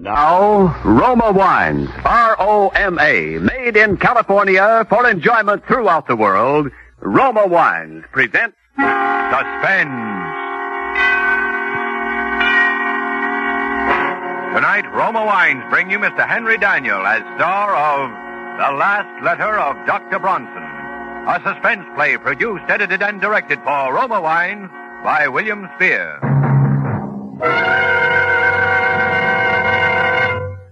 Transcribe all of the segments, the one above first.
Now, Roma Wines, R-O-M-A, made in California for enjoyment throughout the world. Roma Wines presents Suspense. Tonight, Roma Wines bring you Mr. Henry Daniell as star of The Last Letter of Dr. Bronson, a suspense play produced, edited, and directed for Roma Wines by William Spier.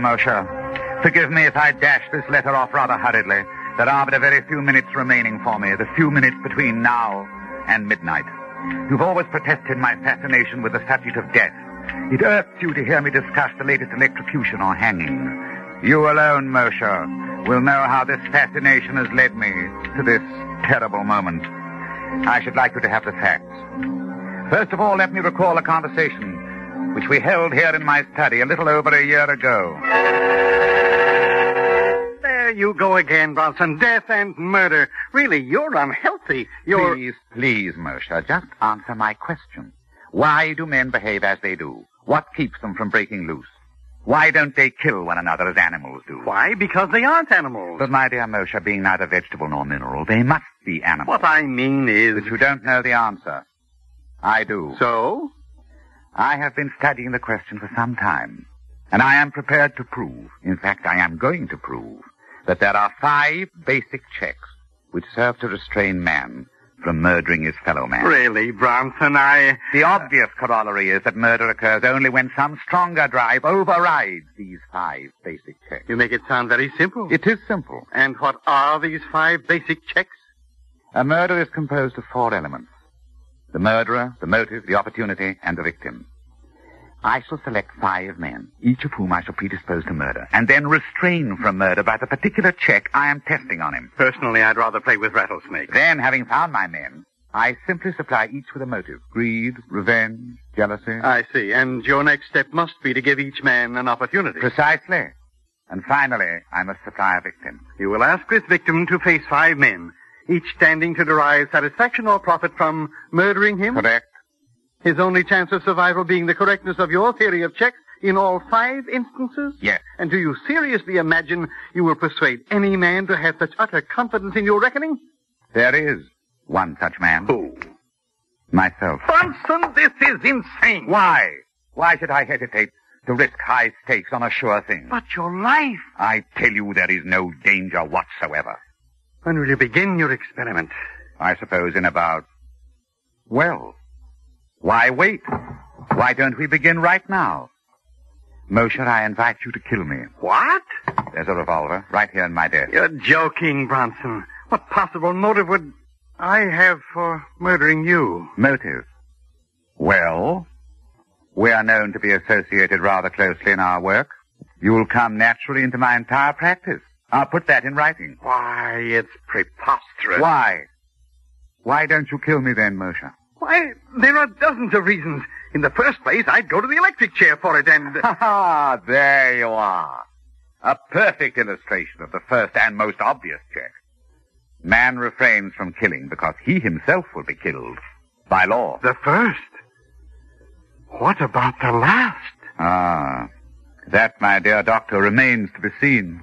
Dear Moshe, forgive me if I dash this letter off rather hurriedly. There are but a very few minutes remaining for me, the few minutes between now and midnight. You've always protested my fascination with the subject of death. It irks you to hear me discuss the latest electrocution or hanging. You alone, Moshe, will know how this fascination has led me to this terrible moment. I should like you to have the facts. First of all, let me recall a conversation which we held here in my study a little over a year ago. There you go again, Bronson. Death and murder. Really, you're unhealthy. You're. Please, please, Moshe, just answer my question. Why do men behave as they do? What keeps them from breaking loose? Why don't they kill one another as animals do? Why? Because they aren't animals. But, my dear Moshe, being neither vegetable nor mineral, they must be animals. What I mean is. But you don't know the answer. I do. So? I have been studying the question for some time, and I am prepared to prove, in fact, I am going to prove, that there are five basic checks which serve to restrain man from murdering his fellow man. Really, Bronson, I. The obvious corollary is that murder occurs only when some stronger drive overrides these five basic checks. You make it sound very simple. It is simple. And what are these five basic checks? A murder is composed of four elements. The murderer, the motive, the opportunity, and the victim. I shall select five men, each of whom I shall predispose to murder, and then restrain from murder by the particular check I am testing on him. Personally, I'd rather play with rattlesnakes. Then, having found my men, I simply supply each with a motive. Greed, revenge, jealousy. I see. And your next step must be to give each man an opportunity. Precisely. And finally, I must supply a victim. You will ask this victim to face five men, each standing to derive satisfaction or profit from murdering him. Correct. His only chance of survival being the correctness of your theory of checks in all five instances? Yes. And do you seriously imagine you will persuade any man to have such utter confidence in your reckoning? There is one such man. Who? Myself. Bronson, this is insane. Why? Why should I hesitate to risk high stakes on a sure thing? But your life. I tell you there is no danger whatsoever. When will you begin your experiment? I suppose in about, well, why wait? Why don't we begin right now? Moshe, I invite you to kill me. What? There's a revolver right here in my desk. You're joking, Bronson. What possible motive would I have for murdering you? Motive? Well, we are known to be associated rather closely in our work. You'll come naturally into my entire practice. I'll put that in writing. Why, it's preposterous. Why? Why don't you kill me then, Moshe? Why, there are dozens of reasons. In the first place, I'd go to the electric chair for it and... Ha ha! There you are. A perfect illustration of the first and most obvious check. Man refrains from killing because he himself will be killed by law. The first? What about the last? Ah, that, my dear doctor, remains to be seen.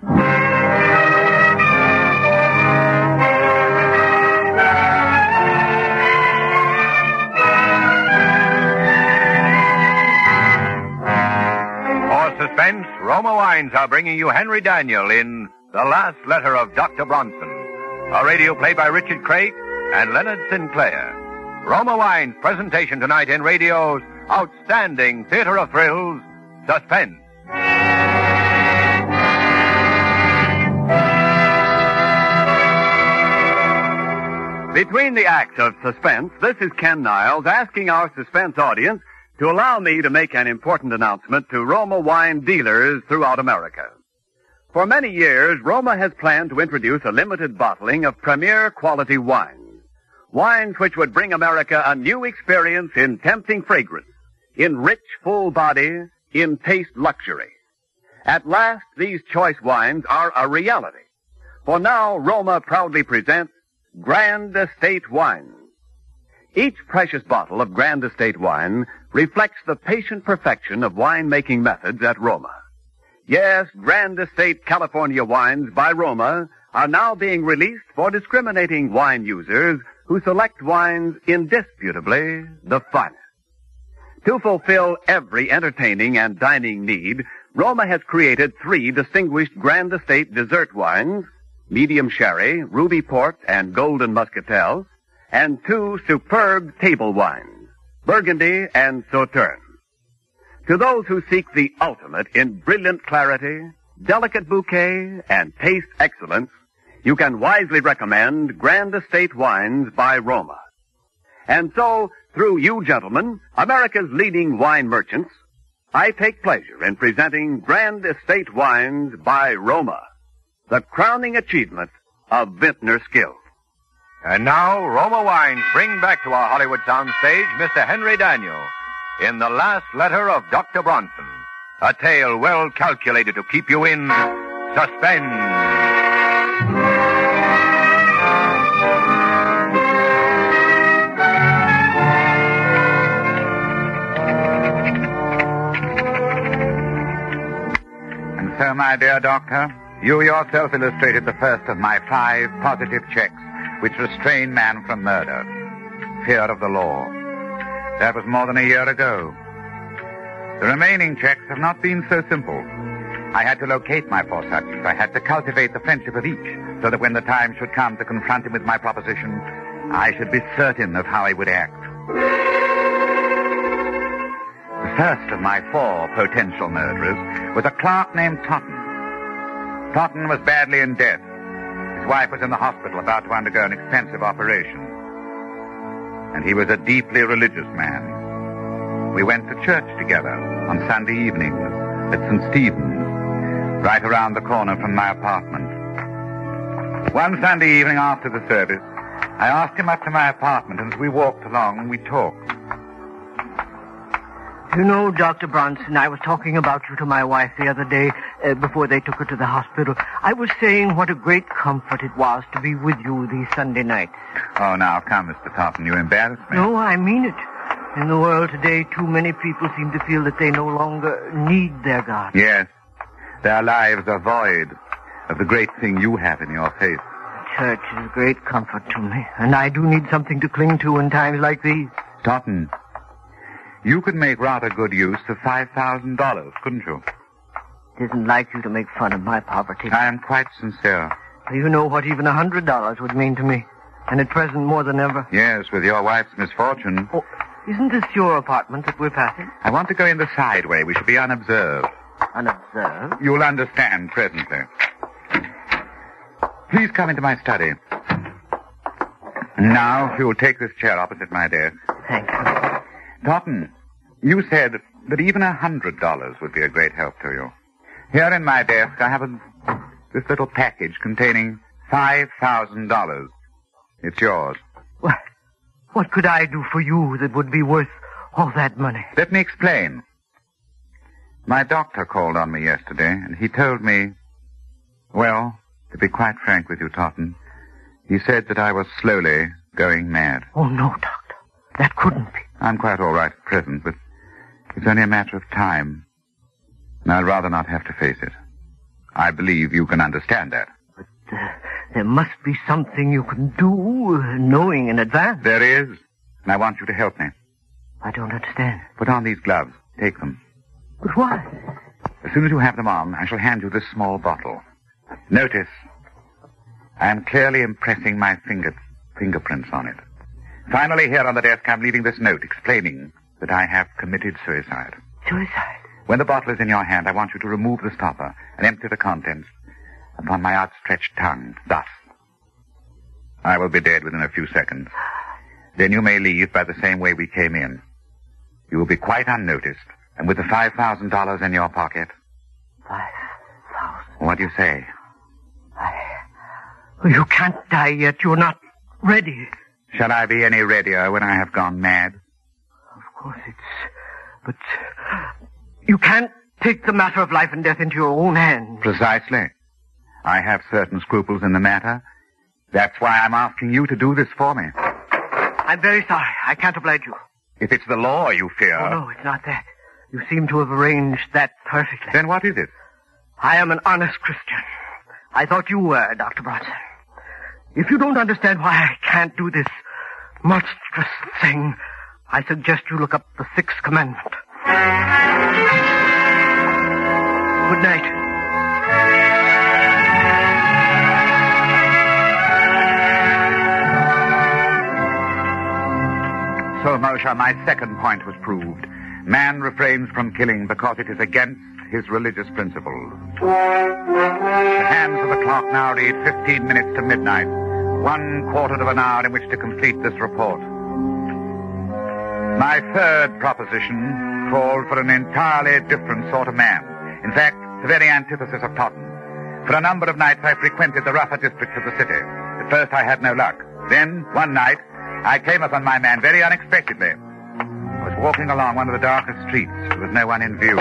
Lines are bringing you Henry Daniell in The Last Letter of Dr. Bronson, a radio play by Richard Craik and Leonard Sinclair. Roma Wine's presentation tonight in radio's outstanding theater of thrills, Suspense. Between the acts of suspense, this is Ken Niles asking our suspense audience to allow me to make an important announcement to Roma wine dealers throughout America. For many years, Roma has planned to introduce a limited bottling of premier quality wines. Wines which would bring America a new experience in tempting fragrance, in rich, full body, in taste luxury. At last, these choice wines are a reality. For now, Roma proudly presents Grand Estate Wines. Each precious bottle of Grand Estate wine reflects the patient perfection of winemaking methods at Roma. Yes, Grand Estate California wines by Roma are now being released for discriminating wine users who select wines indisputably the finest. To fulfill every entertaining and dining need, Roma has created three distinguished Grand Estate dessert wines, medium sherry, ruby port, and golden muscatel, and two superb table wines, Burgundy and Sauterne. To those who seek the ultimate in brilliant clarity, delicate bouquet, and taste excellence, you can wisely recommend Grand Estate Wines by Roma. And so, through you gentlemen, America's leading wine merchants, I take pleasure in presenting Grand Estate Wines by Roma, the crowning achievement of vintner skill. And now, Roma Wines bring back to our Hollywood soundstage Mr. Henry Daniell in The Last Letter of Dr. Bronson, a tale well calculated to keep you in suspense. And so, my dear doctor, you yourself illustrated the first of my five positive checks which restrain man from murder. Fear of the law. That was more than a year ago. The remaining checks have not been so simple. I had to locate my four subjects. I had to cultivate the friendship of each, so that when the time should come to confront him with my proposition, I should be certain of how he would act. The first of my four potential murderers was a clerk named Totten. Totten was badly in debt. Wife was in the hospital about to undergo an expensive operation. And he was a deeply religious man. We went to church together on Sunday evenings at St. Stephen's, right around the corner from my apartment. One Sunday evening after the service, I asked him up to my apartment, and as we walked along, we talked. You know, Dr. Bronson, I was talking about you to my wife the other day uh, before they took her to the hospital. I was saying what a great comfort it was to be with you these Sunday nights. Oh, now, come, Mr. Totten, you embarrass me. No, I mean it. In the world today, too many people seem to feel that they no longer need their God. Yes, their lives are void of the great thing you have in your faith. Church is a great comfort to me, and I do need something to cling to in times like these. Totten, you could make rather good use of $5,000, couldn't you? It isn't like you to make fun of my poverty. I am quite sincere. Do you know what even a hundred dollars would mean to me, and at present more than ever. Yes, with your wife's misfortune. Oh, isn't this your apartment that we're passing? I want to go in the side way. We shall be unobserved. Unobserved? You'll understand presently. Please come into my study. Now, if you'll take this chair opposite my desk. Thank you. Totten, you said that even a hundred dollars would be a great help to you. Here in my desk, I have a, this little package containing five thousand dollars. It's yours. What, what could I do for you that would be worth all that money? Let me explain. My doctor called on me yesterday, and he told me, well, to be quite frank with you, Totten, he said that I was slowly going mad. Oh, no, Doctor. That couldn't be. I'm quite all right at present, but it's only a matter of time. And I'd rather not have to face it. I believe you can understand that. But uh, there must be something you can do, uh, knowing in advance. There is, and I want you to help me. I don't understand. Put on these gloves. Take them. But why? As soon as you have them on, I shall hand you this small bottle. Notice, I am clearly impressing my finger, fingerprints on it. Finally, here on the desk, I'm leaving this note explaining that I have committed suicide. Suicide? When the bottle is in your hand, I want you to remove the stopper and empty the contents upon my outstretched tongue, thus. I will be dead within a few seconds. Then you may leave by the same way we came in. You will be quite unnoticed, and with the $5,000 in your pocket. Five thousand. What do you say? I... You can't die yet. You're not ready. Shall I be any readier when I have gone mad? Of course it's... But... You can't take the matter of life and death into your own hands. Precisely. I have certain scruples in the matter. That's why I'm asking you to do this for me. I'm very sorry. I can't oblige you. If it's the law you fear, Oh, no, it's not that. You seem to have arranged that perfectly. then what is it? I am an honest Christian. I thought you were, Dr. Bronson. If you don't understand why I can't do this monstrous thing, I suggest you look up the Sixth Commandment. Good night. So, Moshe, my second point was proved. Man refrains from killing because it is against his religious principles. The hands of the clock now read 15 minutes to midnight. One quarter of an hour in which to complete this report. My third proposition called for an entirely different sort of man. In fact, the very antithesis of Totten. For a number of nights I frequented the rougher districts of the city. At first I had no luck. Then, one night, I came upon my man very unexpectedly. I was walking along one of the darkest streets. There was no one in view.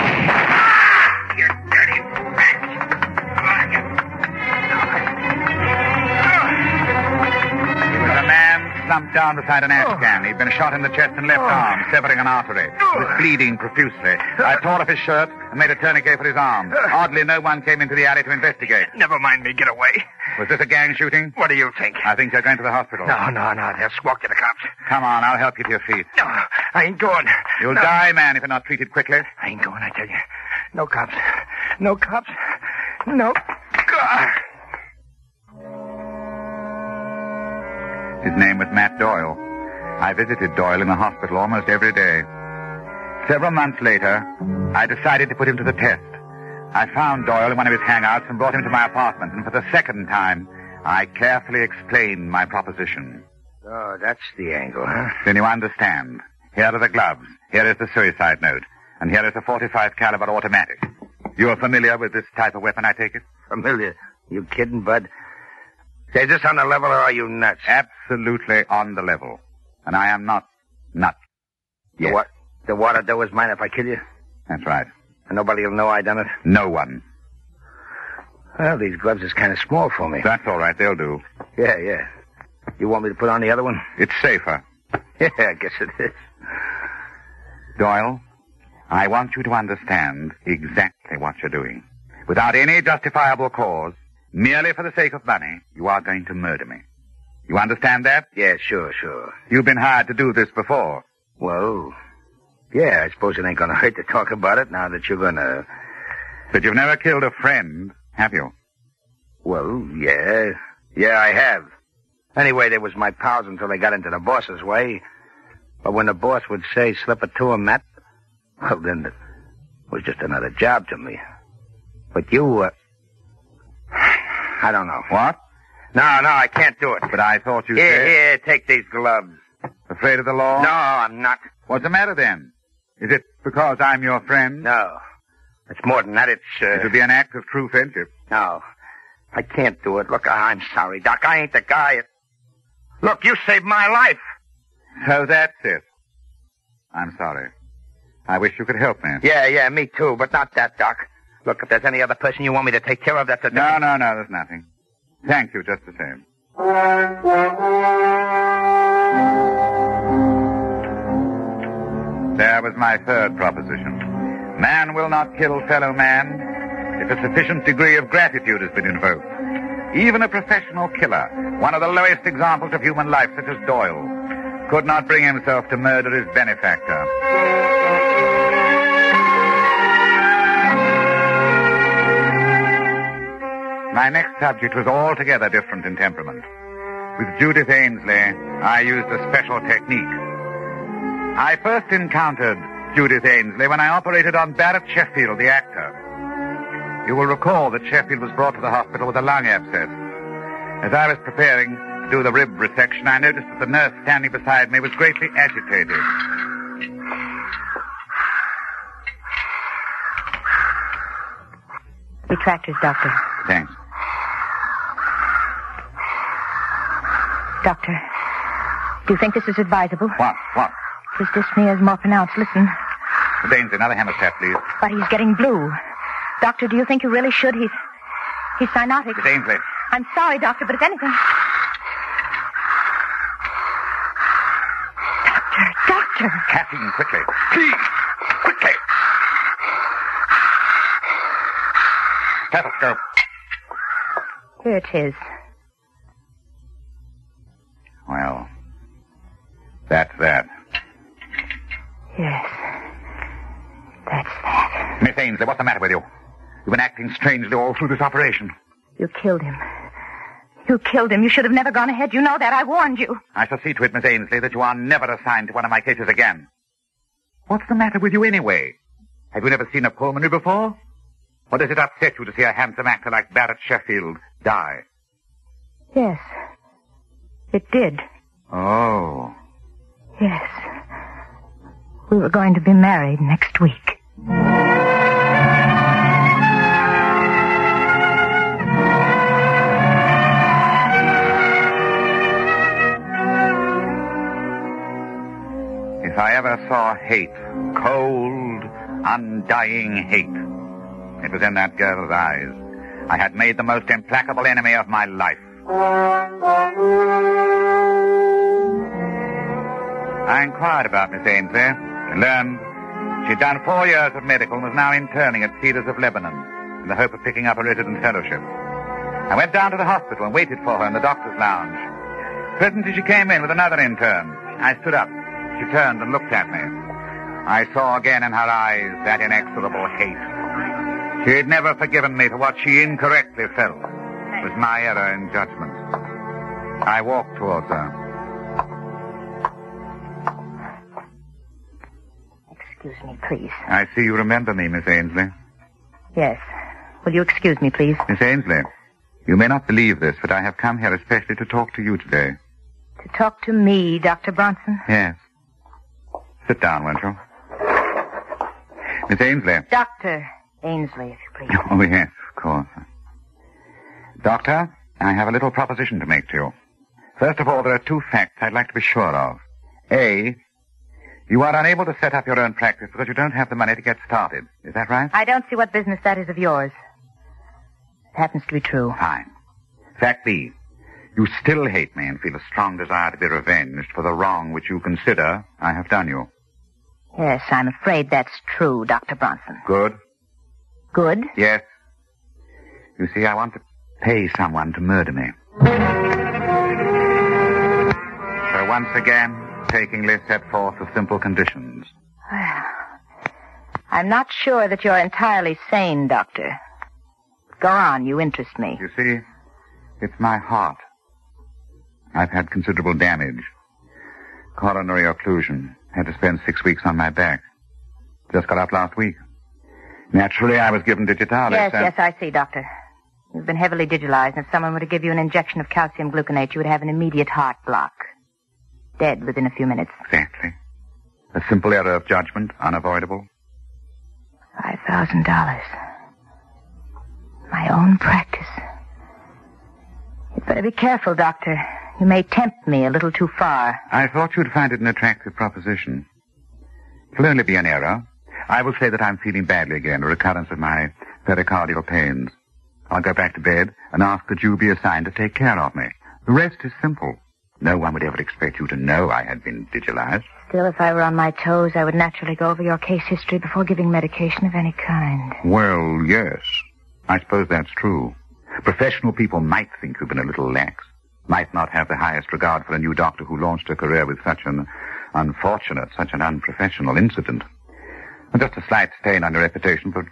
Slumped down beside an ash oh. can. He'd been shot in the chest and left oh. arm, severing an artery. He oh. was bleeding profusely. I tore off his shirt and made a tourniquet for his arm. Uh. Oddly, no one came into the alley to investigate. Never mind me. Get away. Was this a gang shooting? What do you think? I think they're going to the hospital. No, no, no. They'll squawk to the cops. Come on, I'll help you to your feet. No, I ain't going. You'll No. die, man, if you're not treated quickly. I ain't going, I tell you. No cops. No cops. No. God. His name was Matt Doyle. I visited Doyle in the hospital almost every day. Several months later, I decided to put him to the test. I found Doyle in one of his hangouts and brought him to my apartment, and for the second time, I carefully explained my proposition. Oh, that's the angle, huh? Then you understand. Here are the gloves. Here is the suicide note. And here is a 45 caliber automatic. You're familiar with this type of weapon, I take it? Familiar. You kidding, Bud? Say, is this on the level or are you nuts? Absolutely on the level. And I am not nuts. The Yes. what? The water dough is mine if I kill you? That's right. And nobody will know I done it? No one. Well, these gloves is kind of small for me. That's all right. They'll do. Yeah, yeah. You want me to put on the other one? It's safer. Yeah, I guess it is. Doyle, I want you to understand exactly what you're doing. Without any justifiable cause, merely for the sake of money, you are going to murder me. You understand that? Yeah, sure, sure. You've been hired to do this before. Well, yeah, I suppose it ain't gonna hurt to talk about it now that you're gonna... But you've never killed a friend, have you? Well, yeah. Yeah, I have. Anyway, they was my pals until they got into the boss's way. But when the boss would say, slip it to him, Matt, well, then it was just another job to me. But you, uh... I don't know. What? No, no, I can't do it. But I thought you Here, said... here, take these gloves. Afraid of the law? No, I'm not. What's the matter then? Is it because I'm your friend? No. It's more than that. It's, uh... It would be an act of true friendship. No. I can't do it. Look, I'm sorry, Doc. I ain't the guy. Look, you saved my life. So that's it. I'm sorry. I wish you could help me. Yeah, yeah, me too, but not that, Doc. Look, if there's any other person you want me to take care of, that's a No, no, no, there's nothing. Thank you just the same. There was my third proposition. Man will not kill fellow man if a sufficient degree of gratitude has been invoked. Even a professional killer, one of the lowest examples of human life, such as Doyle, could not bring himself to murder his benefactor. My next subject was altogether different in temperament. With Judith Ainsley, I used a special technique. I first encountered Judith Ainsley when I operated on Barrett Sheffield, the actor. You will recall that Sheffield was brought to the hospital with a lung abscess. As I was preparing to do the rib resection, I noticed that the nurse standing beside me was greatly agitated. Retractors, Doctor. Thanks. Doctor, do you think this is advisable? What? What? His dyspnea is more pronounced. Listen. Baines, another hemostat, please. But he's getting blue. Doctor, do you think you really should? He's he's cyanotic. Ainsley. I'm sorry, Doctor, but if anything. Doctor, Doctor. Caffeine, quickly. Please, quickly. Stethoscope. Here it is. That's that. Yes. That's that. Miss Ainsley, what's the matter with you? You've been acting strangely all through this operation. You killed him. You killed him. You should have never gone ahead. You know that. I warned you. I shall see to it, Miss Ainsley, that you are never assigned to one of my cases again. What's the matter with you anyway? Have you never seen a pulmonary before? Or does it upset you to see a handsome actor like Barrett Sheffield die? Yes. It did. Oh. Yes. We were going to be married next week. If I ever saw hate, cold, undying hate, it was in that girl's eyes. I had made the most implacable enemy of my life. I inquired about Miss Ainsley and learned she'd done four years of medical and was now interning at Cedars of Lebanon in the hope of picking up a resident fellowship. I went down to the hospital and waited for her in the doctor's lounge. Presently she came in with another intern. I stood up. She turned and looked at me. I saw again in her eyes that inexorable hate. She had never forgiven me for what she incorrectly felt was my error in judgment. I walked towards her. Excuse me, please. I see you remember me, Miss Ainsley. Yes. Will you excuse me, please? Miss Ainsley, you may not believe this, but I have come here especially to talk to you today. To talk to me, Dr. Bronson? Yes. Sit down, won't you? Miss Ainsley. Dr. Ainsley, if you please. Oh, yes, of course. Doctor, I have a little proposition to make to you. First of all, there are two facts I'd like to be sure of. A, you are unable to set up your own practice because you don't have the money to get started. Is that right? I don't see what business that is of yours. It happens to be true. Fine. Fact B, you still hate me and feel a strong desire to be revenged for the wrong which you consider I have done you. Yes, I'm afraid that's true, Dr. Bronson. Good? Good? Yes. You see, I want to pay someone to murder me. So once again, takingly set forth the simple conditions. Well, I'm not sure that you're entirely sane, Doctor. Go on, you interest me. You see, it's my heart. I've had considerable damage. Coronary occlusion. Had to spend six weeks on my back. Just got up last week. Naturally, I was given digitalis. Yes, and- yes, I see, Doctor. You've been heavily digitalized, and if someone were to give you an injection of calcium gluconate, you would have an immediate heart block. Dead within a few minutes. Exactly. A simple error of judgment, unavoidable. Five thousand dollars. My own practice. You'd better be careful, Doctor. You may tempt me a little too far. I thought you'd find it an attractive proposition. It'll only be an error. I will say that I'm feeling badly again, a recurrence of my pericardial pains. I'll go back to bed and ask that you be assigned to take care of me. The rest is simple. No one would ever expect you to know I had been digitalized. Still, if I were on my toes, I would naturally go over your case history before giving medication of any kind. Well, yes. I suppose that's true. Professional people might think you've been a little lax, might not have the highest regard for a new doctor who launched a career with such an unfortunate, such an unprofessional incident. And just a slight stain on your reputation, but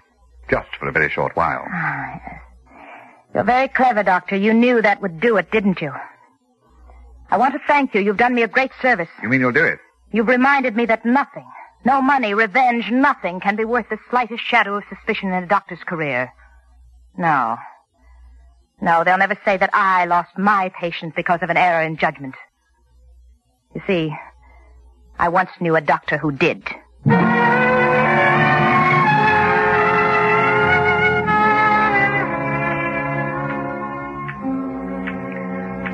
just for a very short while. Ah, yes. You're very clever, Doctor. You knew that would do it, didn't you? I want to thank you. You've done me a great service. You mean you'll do it? You've reminded me that nothing, no money, revenge, nothing can be worth the slightest shadow of suspicion in a doctor's career. No. No, they'll never say that I lost my patient because of an error in judgment. You see, I once knew a doctor who did.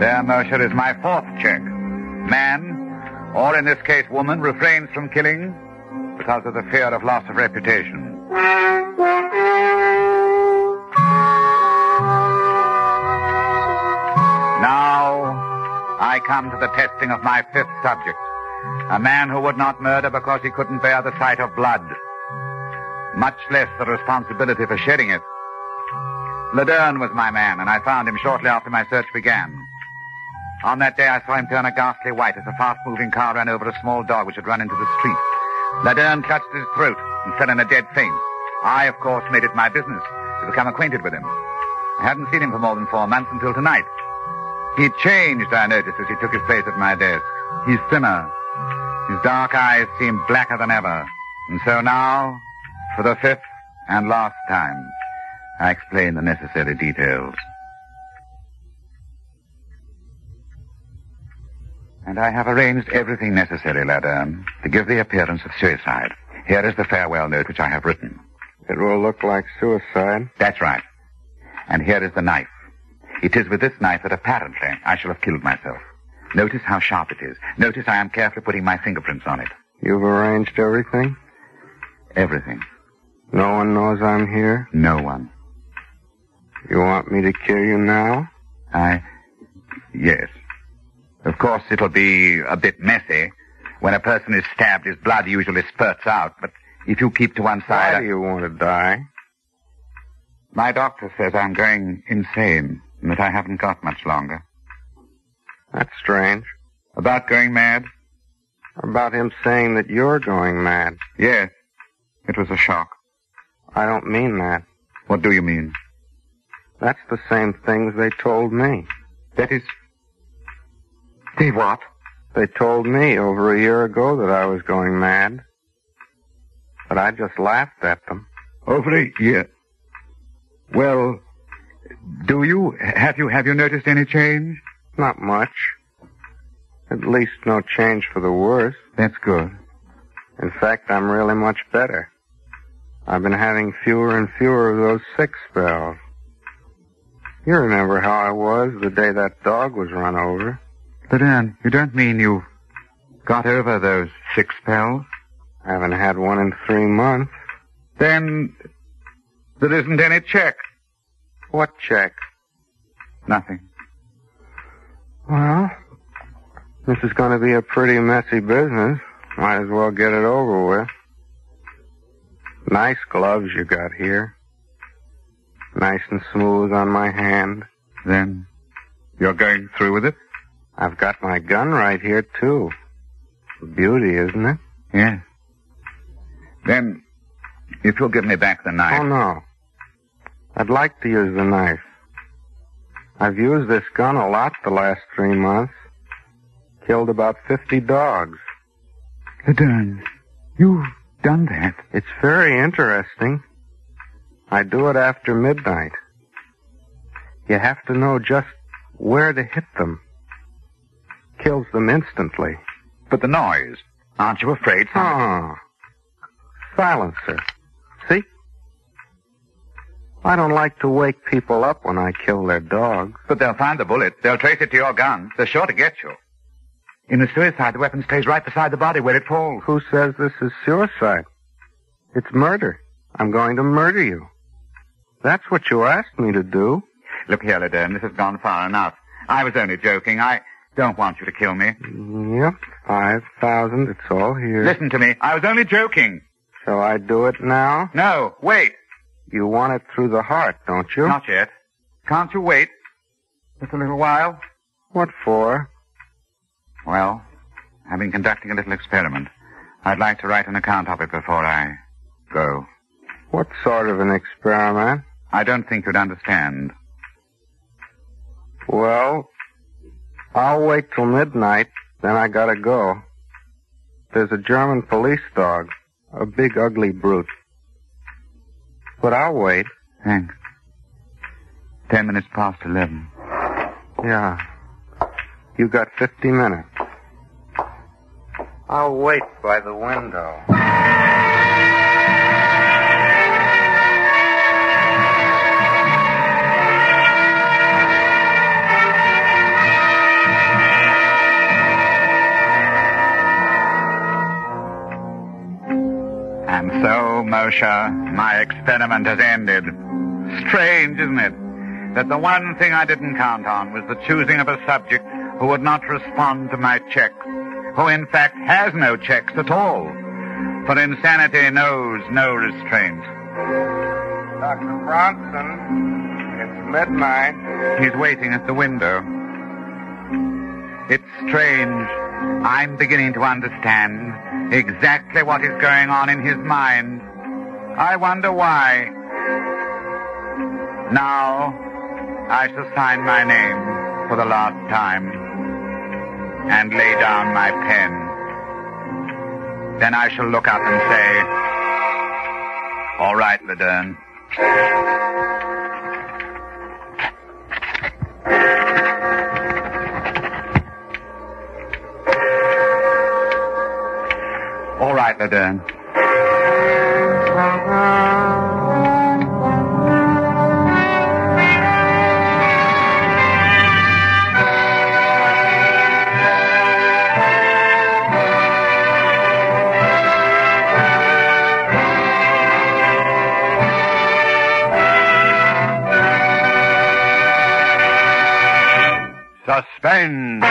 There, Mercer, is my fourth check. Man, or in this case woman, refrains from killing because of the fear of loss of reputation. Now, I come to the testing of my fifth subject. A man who would not murder because he couldn't bear the sight of blood. Much less the responsibility for shedding it. Laderne was my man, and I found him shortly after my search began. On that day, I saw him turn a ghastly white as a fast-moving car ran over a small dog which had run into the street. Laderne clutched his throat and fell in a dead faint. I, of course, made it my business to become acquainted with him. I hadn't seen him for more than four months until tonight. He'd changed, I noticed, as he took his place at my desk. He's thinner. His dark eyes seemed blacker than ever. And so now, for the fifth and last time, I explain the necessary details. And I have arranged everything necessary, Laderne, to give the appearance of suicide. Here is the farewell note which I have written. It will look like suicide. That's right. And here is the knife. It is with this knife that apparently I shall have killed myself. Notice how sharp it is. Notice I am carefully putting my fingerprints on it. You've arranged everything? Everything. No one knows I'm here? No one. You want me to kill you now? I. Yes. Of course, it'll be a bit messy. When a person is stabbed, his blood usually spurts out. But if you keep to one side. Why I- do you want to die? My doctor says I'm going insane and that I haven't got much longer. That's strange. About going mad? About him saying that you're going mad. Yes. It was a shock. I don't mean that. What do you mean? That's the same things they told me. That is. They what? They told me over a year ago that I was going mad. But I just laughed at them. Over a year. Well, do you have you have you noticed any change? Not much. At least no change for the worse. That's good. In fact, I'm really much better. I've been having fewer and fewer of those sick spells. You remember how I was the day that dog was run over. But Anne, you don't mean you've got over those six spells? I haven't had one in three months. Then there isn't any check. What check? Nothing. Well, this is going to be a pretty messy business. Might as well get it over with. Nice gloves you got here. Nice and smooth on my hand. Then you're going through with it? I've got my gun right here, too. Beauty, isn't it? Yes. Then, if you'll give me back the knife. Oh, no. I'd like to use the knife. I've used this gun a lot the last three months. Killed about 50 dogs. Laderne, you've done that. It's very interesting. I do it after midnight. You have to know just where to hit them. Kills them instantly. But the noise. Aren't you afraid? Ah. Oh. Silencer. See? I don't like to wake people up when I kill their dogs. But they'll find the bullet. They'll trace it to your gun. They're sure to get you. In a suicide, the weapon stays right beside the body where it falls. Who says this is suicide? It's murder. I'm going to murder you. That's what you asked me to do. Look here, Laderne, this has gone far enough. I was only joking. I don't want you to kill me. Yep, five thousand. It's all here. Listen to me. I was only joking. Shall I do it now? No, wait. You want it through the heart, don't you? Not yet. Can't you wait? Just a little while? What for? Well, I've been conducting a little experiment. I'd like to write an account of it before I go. What sort of an experiment? I don't think you'd understand. Well, I'll wait till midnight, then I gotta go. There's a German police dog, a big ugly brute. But I'll wait. Thanks. Ten minutes past eleven. Yeah. You got 50 minutes. I'll wait by the window. And so, Moshe, my experiment has ended. Strange, isn't it? That the one thing I didn't count on was the choosing of a subject who would not respond to my checks, who in fact has no checks at all. For insanity knows no restraint. Dr. Bronson, it's midnight. He's waiting at the window. It's strange. I'm beginning to understand exactly what is going on in his mind. I wonder why. Now, I shall sign my name for the last time and lay down my pen. Then I shall look up and say, All right, Laderne. Right. Suspense.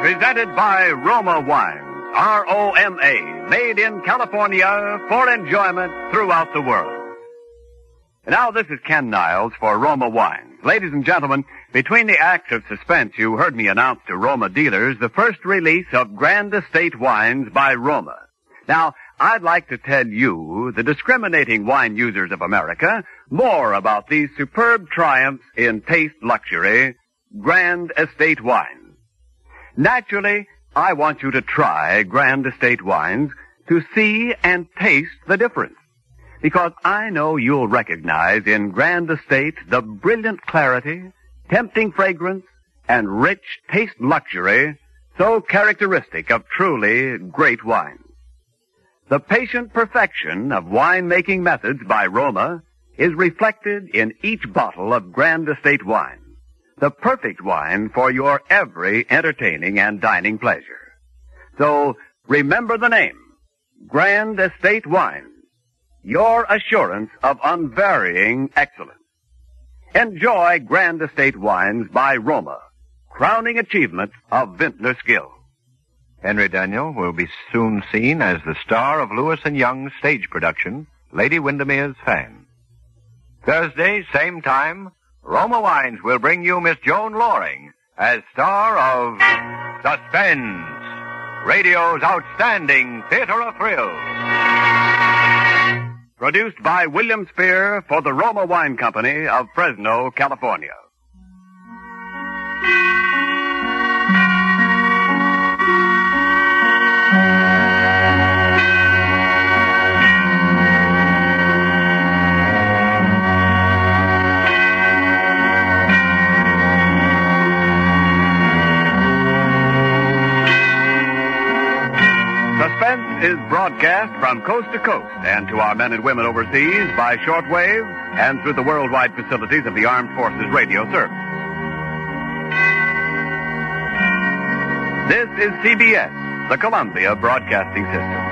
Presented by Roma Wines. R-O-M-A. Made in California for enjoyment throughout the world. Now this is Ken Niles for Roma Wines. Ladies and gentlemen, between the acts of suspense, you heard me announce to Roma dealers the first release of Grand Estate Wines by Roma. Now, I'd like to tell you, the discriminating wine users of America, more about these superb triumphs in taste luxury, Grand Estate Wines. Naturally, I want you to try Grand Estate Wines to see and taste the difference. Because I know you'll recognize in Grand Estate the brilliant clarity, tempting fragrance, and rich taste luxury so characteristic of truly great wines. The patient perfection of wine-making methods by Roma is reflected in each bottle of Grand Estate wine. The perfect wine for your every entertaining and dining pleasure. So remember the name, Grand Estate Wines, your assurance of unvarying excellence. Enjoy Grand Estate Wines by Roma, crowning achievement of vintner skill. Henry Daniell will be soon seen as the star of Lewis and Young's stage production, Lady Windermere's Fan. Thursday, same time, Roma Wines will bring you Miss Joan Lorring as star of Suspense, radio's outstanding theater of thrills. Produced by William Spier for the Roma Wine Company of Fresno, California. Broadcast from coast to coast and to our men and women overseas by shortwave and through the worldwide facilities of the Armed Forces Radio Service. This is CBS, the Columbia Broadcasting System.